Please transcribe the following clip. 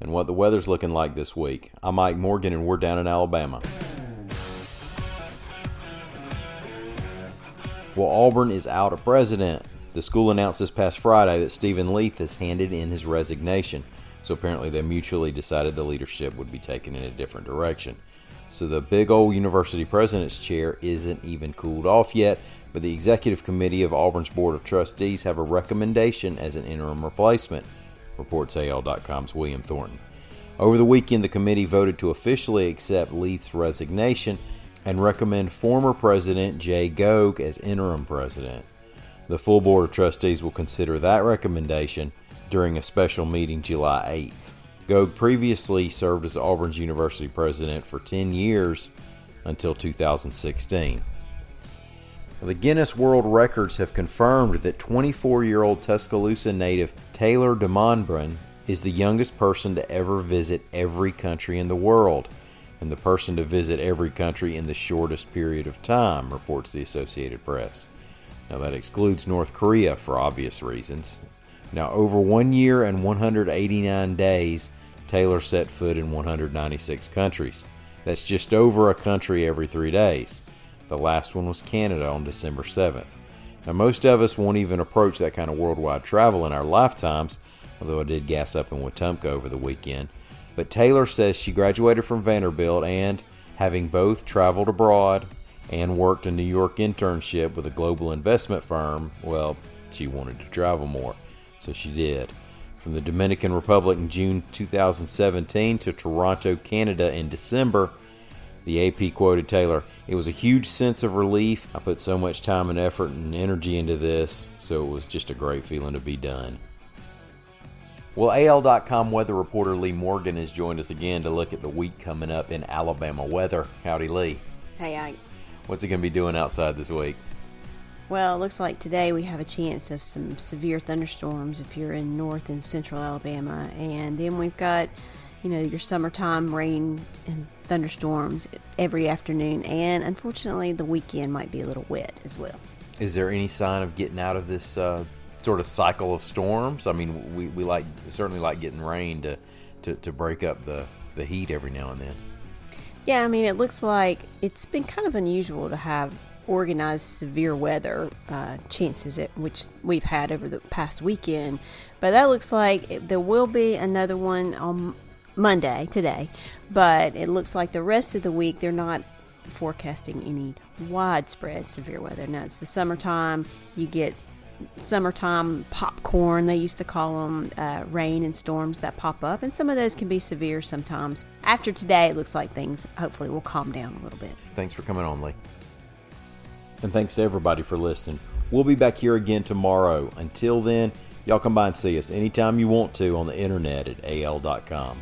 and what the weather's looking like this week. I'm Ike Morgan, and we're down in Alabama. Well, Auburn is out a president. The school announced this past Friday that Steven Leath has handed in his resignation. So apparently, they mutually decided the leadership would be taken in a different direction. So the big old university president's chair isn't even cooled off yet, but the executive committee of Auburn's Board of Trustees have a recommendation as an interim replacement reports AL.com's William Thornton. Over the weekend, the committee voted to officially accept Leath's resignation and recommend former President Jay Gogue as interim president. The full Board of Trustees will consider that recommendation during a special meeting July 8th. Gogue previously served as Auburn's University president for 10 years until 2016. The Guinness World Records have confirmed that 24 year old Tuscaloosa native Taylor Demonbreun is the youngest person to ever visit every country in the world, and the person to visit every country in the shortest period of time, reports the Associated Press. Now, that excludes North Korea for obvious reasons. Now, over one year and 189 days, Taylor set foot in 196 countries. That's just over a country every three days. The last one was Canada on December 7th. Now, most of us won't even approach that kind of worldwide travel in our lifetimes, although I did gas up in Wetumpka over the weekend. But Taylor says she graduated from Vanderbilt and, having both traveled abroad and worked a New York internship with a global investment firm, well, she wanted to travel more, so she did. From the Dominican Republic in June 2017 to Toronto, Canada in December, the AP quoted Taylor, It was a huge sense of relief. I put so much time and effort and energy into this, so it was just a great feeling to be done. Well, AL.com weather reporter Lee Morgan has joined us again to look at the week coming up in Alabama weather. Howdy, Lee. Hey, Ike. What's it going to be doing outside this week? Well, it looks like today we have a chance of some severe thunderstorms if you're in north and central Alabama. And then we've got, you know, your summertime rain and thunderstorms every afternoon. And unfortunately, the weekend might be a little wet as well. Is there any sign of getting out of this uh, sort of cycle of storms? I mean, we, we like certainly like getting rain to, to, to break up the, the heat every now and then. Yeah, I mean, it looks like it's been kind of unusual to have organized severe weather uh, chances at which we've had over the past weekend. But that looks like there will be another one on Monday today. But it looks like the rest of the week they're not forecasting any widespread severe weather. Now it's the summertime. You get summertime popcorn, they used to call them uh, rain and storms that pop up, and some of those can be severe sometimes. After today, it looks like things hopefully will calm down a little bit. Thanks for coming on, Lee. And thanks to everybody for listening. We'll be back here again tomorrow. Until then, y'all come by and see us anytime you want to on the internet at al.com.